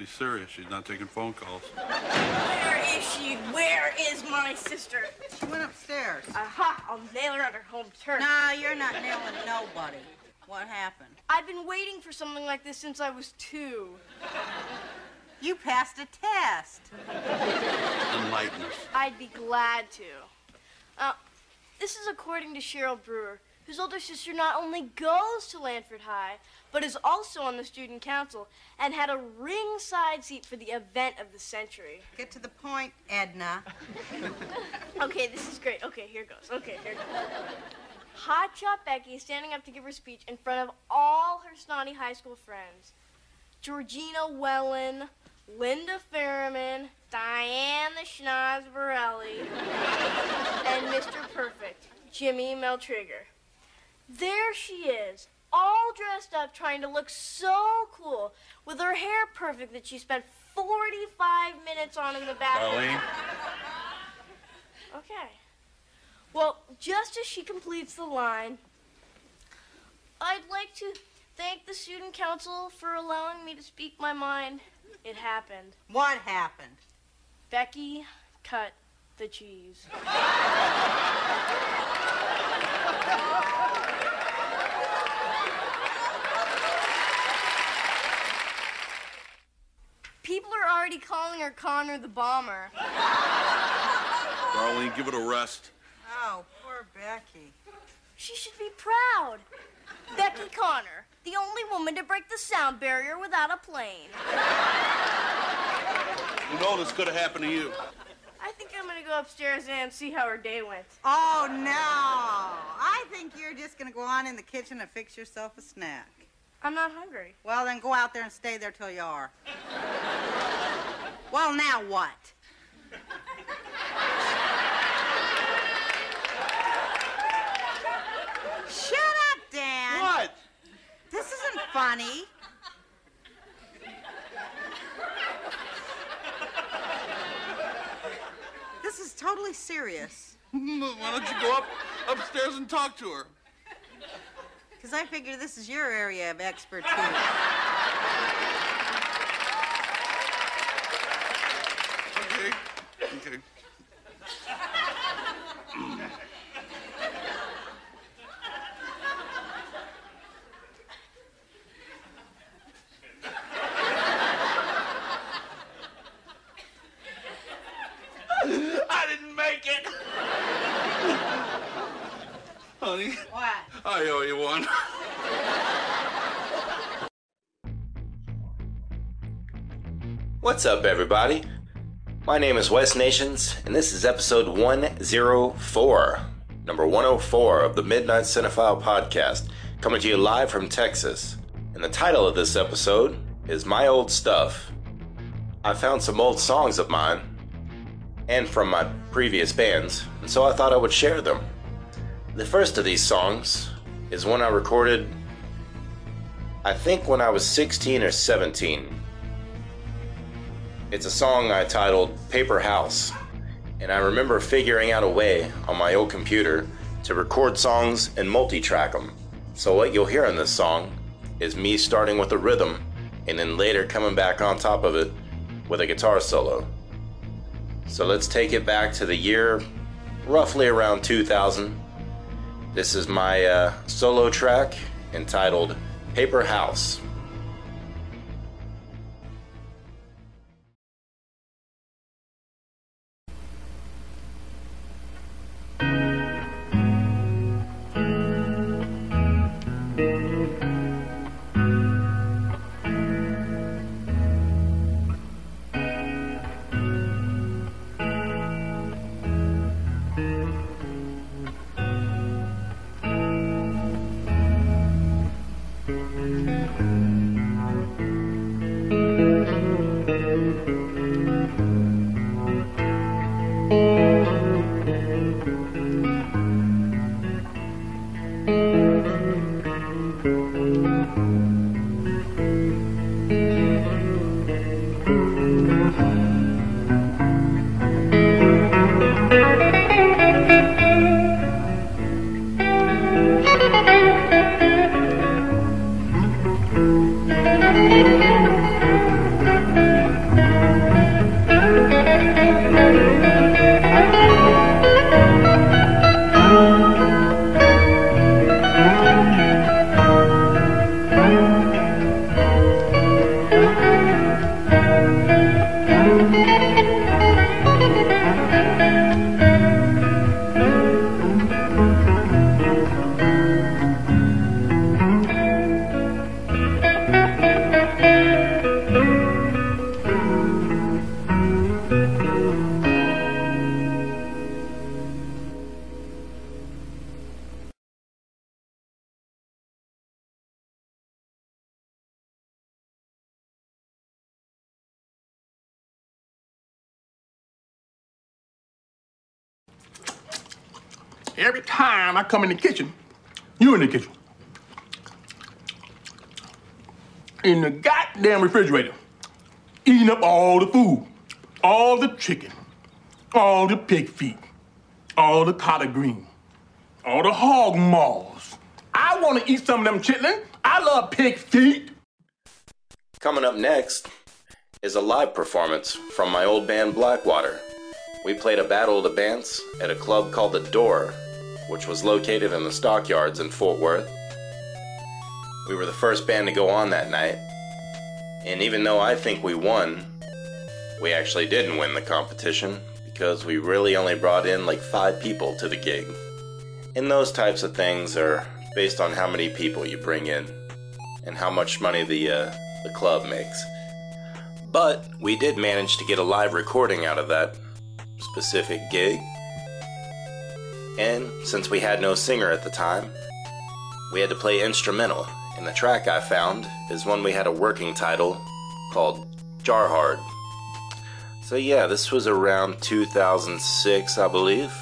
be serious. She's not taking phone calls. Where is she? Where is my sister? She went upstairs. Aha! I'll nail her at her home turf. No, you're not nailing nobody. What happened? I've been waiting for something like this since I was two. You passed a test. Enlighten us. I'd be glad to. Uh, this is according to Cheryl Brewer, whose older sister not only goes to Lanford High, but is also on the student council and had a ringside seat for the event of the century. Get to the point, Edna. Okay, this is great. Okay, here goes. Okay, here goes. Hot Shot Becky is standing up to give her speech in front of all her snotty high school friends. Georgina Wellen, Linda Ferriman, Diane the Schnoz Borelli, and Mr. Perfect, Jimmy Meltrigger. There she is, all dressed up, trying to look so cool, with her hair perfect that she spent 45 minutes on in the bathroom. Darlene, Okay. Well, just as she completes the line, I'd like to thank the student council for allowing me to speak my mind. It happened. What happened? Becky cut the cheese. People are already calling her Conner the Bomber. Darlene, give it a rest. Oh, poor Becky. She should be proud. Becky Conner, the only woman to break the sound barrier without a plane. You know this could have happened to you. I think I'm gonna go upstairs and see how her day went. Oh, no. I think you're just going to go on in the kitchen and fix yourself a snack. I'm not hungry. Well, then go out there and stay there till you are. well, now what? Shut up, Dan. What? This isn't funny. This is totally serious. Why don't you go up upstairs and talk to her? Because I figure this is your area of expertise. Okay. Okay. What's up, everybody? My name is Wes Nations, and this is episode 104, number 104 of the Midnight Cinephile podcast, coming to you live from Texas. And the title of this episode is My Old Stuff. I found some old songs of mine and from my previous bands, and so I thought I would share them. The first of these songs is one I recorded, I think, when I was 16 or 17. It's a song I titled Paper House, and I remember figuring out a way on my old computer to record songs and multi track them. So, what you'll hear in this song is me starting with a rhythm and then later coming back on top of it with a guitar solo. So, let's take it back to the year roughly around 2000. This is my uh, solo track entitled Paper House. Every time I come in the kitchen, you in the kitchen. In the goddamn refrigerator, eating up all the food, all the chicken, all the pig feet, all the collard green, all the hog maws. I want to eat some of them chitlin. I love pig feet. Coming up next is a live performance from my old band Blackwater. We played a battle of the bands at a club called The Door, which was located in the stockyards in Fort Worth. We were the first band to go on that night, and even though I think we won, we actually didn't win the competition because we really only brought in like five people to the gig. And those types of things are based on how many people you bring in and how much money the uh, the club makes. But we did manage to get a live recording out of that specific gig. And since we had no singer at the time, we had to play instrumental. And the track I found is one we had a working title called Jar Hard. So yeah, this was around 2006, I believe.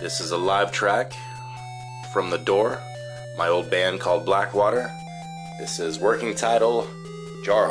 This is a live track from The Door, my old band called Blackwater. This is working title Jar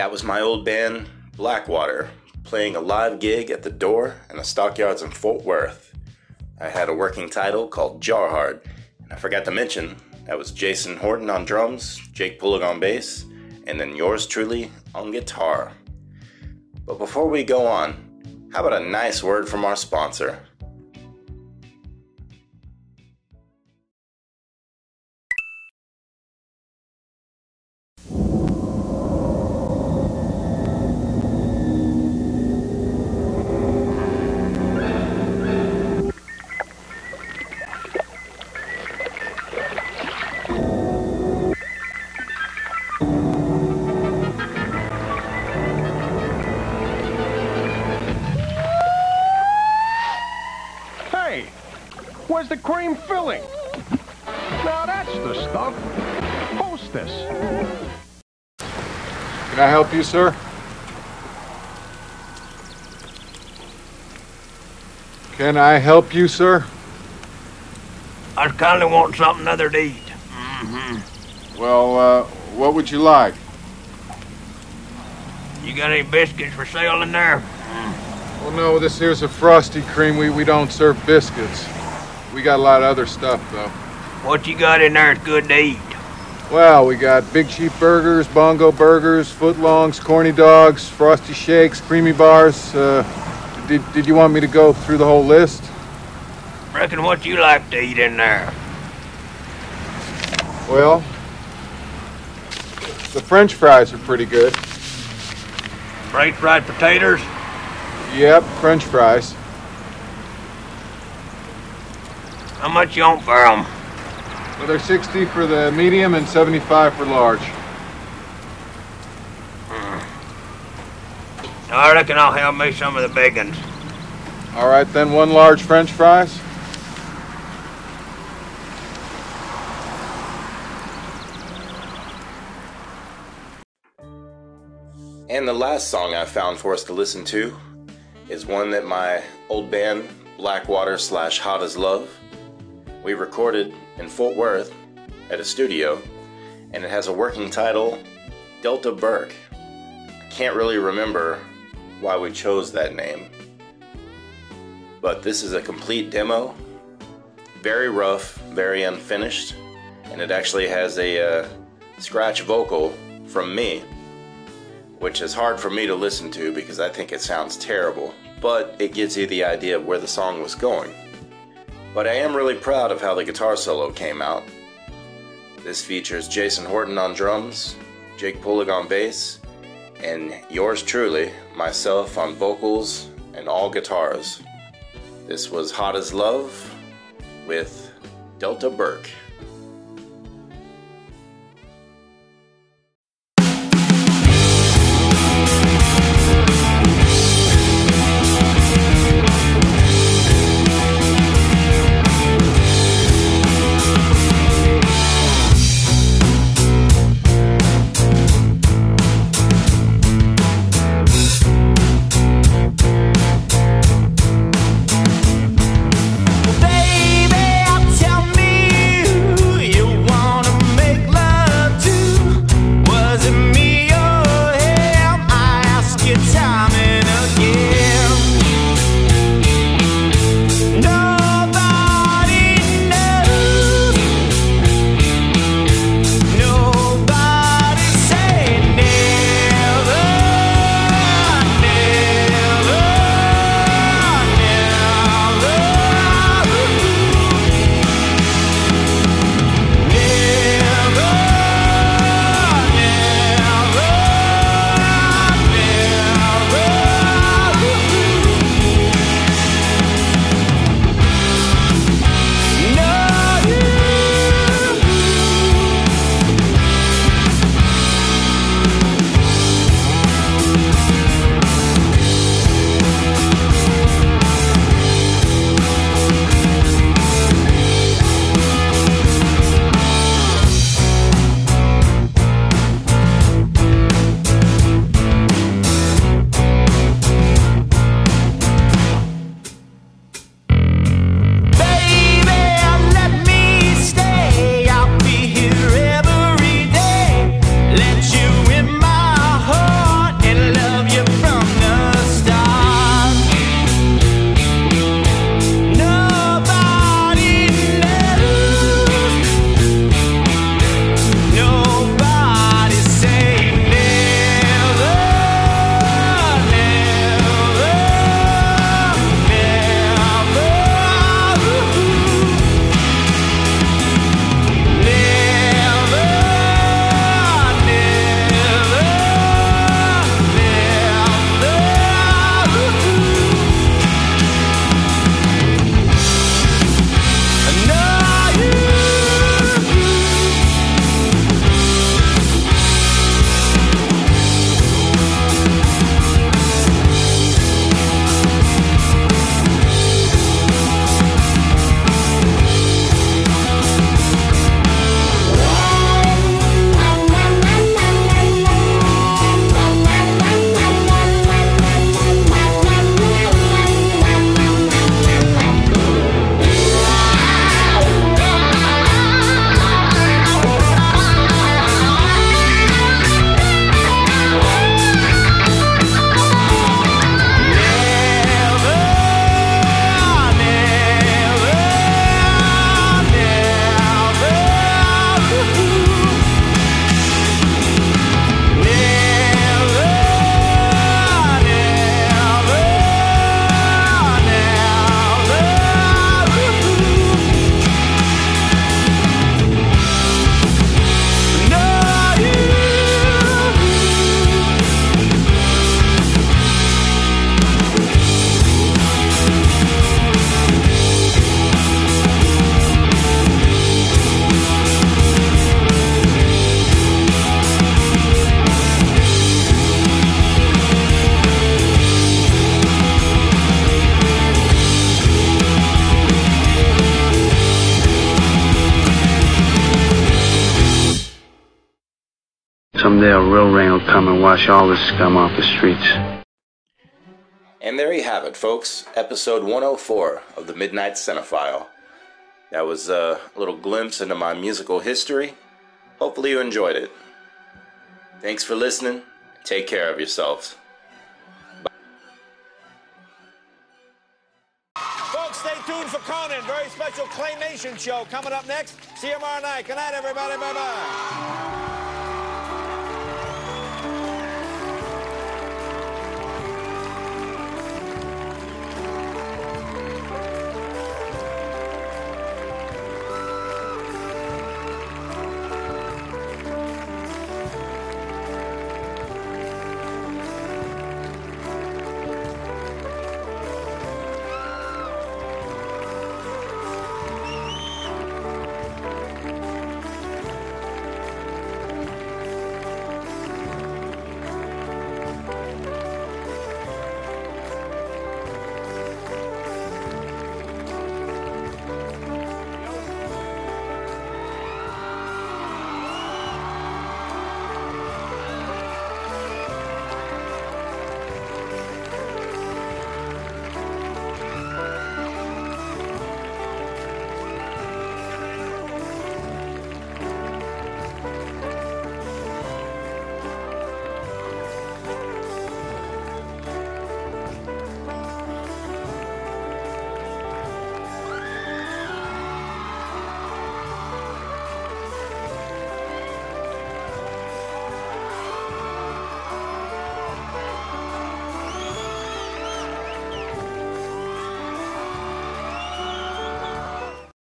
That was my old band, Blackwater, playing a live gig at the door in the stockyards in Fort Worth. I had a working title called Jar Hard, and I forgot to mention that was Jason Horton on drums, Jake Pullig on bass, and then yours truly on guitar. But before we go on, how about a nice word from our sponsor? The cream filling? Now that's the stuff. Hostess. Can I help you, sir? Can I help you, sir? I kinda want something other to eat. Mm-hmm. Well, uh, what would you like? You got any biscuits for sale in there? Well, no, this here's a frosty cream. We, we don't serve biscuits. We got a lot of other stuff, though. What you got in there is good to eat. Well, we got Big Cheap Burgers, Bongo Burgers, Footlongs, Corny Dogs, Frosty Shakes, Creamy Bars. Uh, did, did you want me to go through the whole list? Reckon what you like to eat in there? Well, the French fries are pretty good. French fried potatoes? Yep, French fries. How much you want for 'em? Well, they're 60 for the medium and 75 for large. Hmm. I reckon I'll have me some of the big ones. All right, then one large French fries. And the last song I found for us to listen to is one that my old band, Blackwater slash Hot as Love, we recorded in Fort Worth at a studio, and it has a working title, Delta Burke. I can't really remember why we chose that name, but this is a complete demo, very rough, very unfinished, and it actually has a uh, scratch vocal from me which is hard for me to listen to because I think it sounds terrible, but it gives you the idea of where the song was going. But I am really proud of how the guitar solo came out. This features Jason Horton on drums, Jake Pulig on bass, and yours truly, myself on vocals and all guitars. This was Hot as Love with Delta Burke. Someday a real rain will come and wash all this scum off the streets. And there you have it, folks. Episode 104 of the Midnight Cinephile. That was a little glimpse into my musical history. Hopefully, you enjoyed it. Thanks for listening. Take care of yourselves. Folks, stay tuned for Conan. Very special claymation show coming up next. See you tomorrow night. Good night, everybody. Bye bye.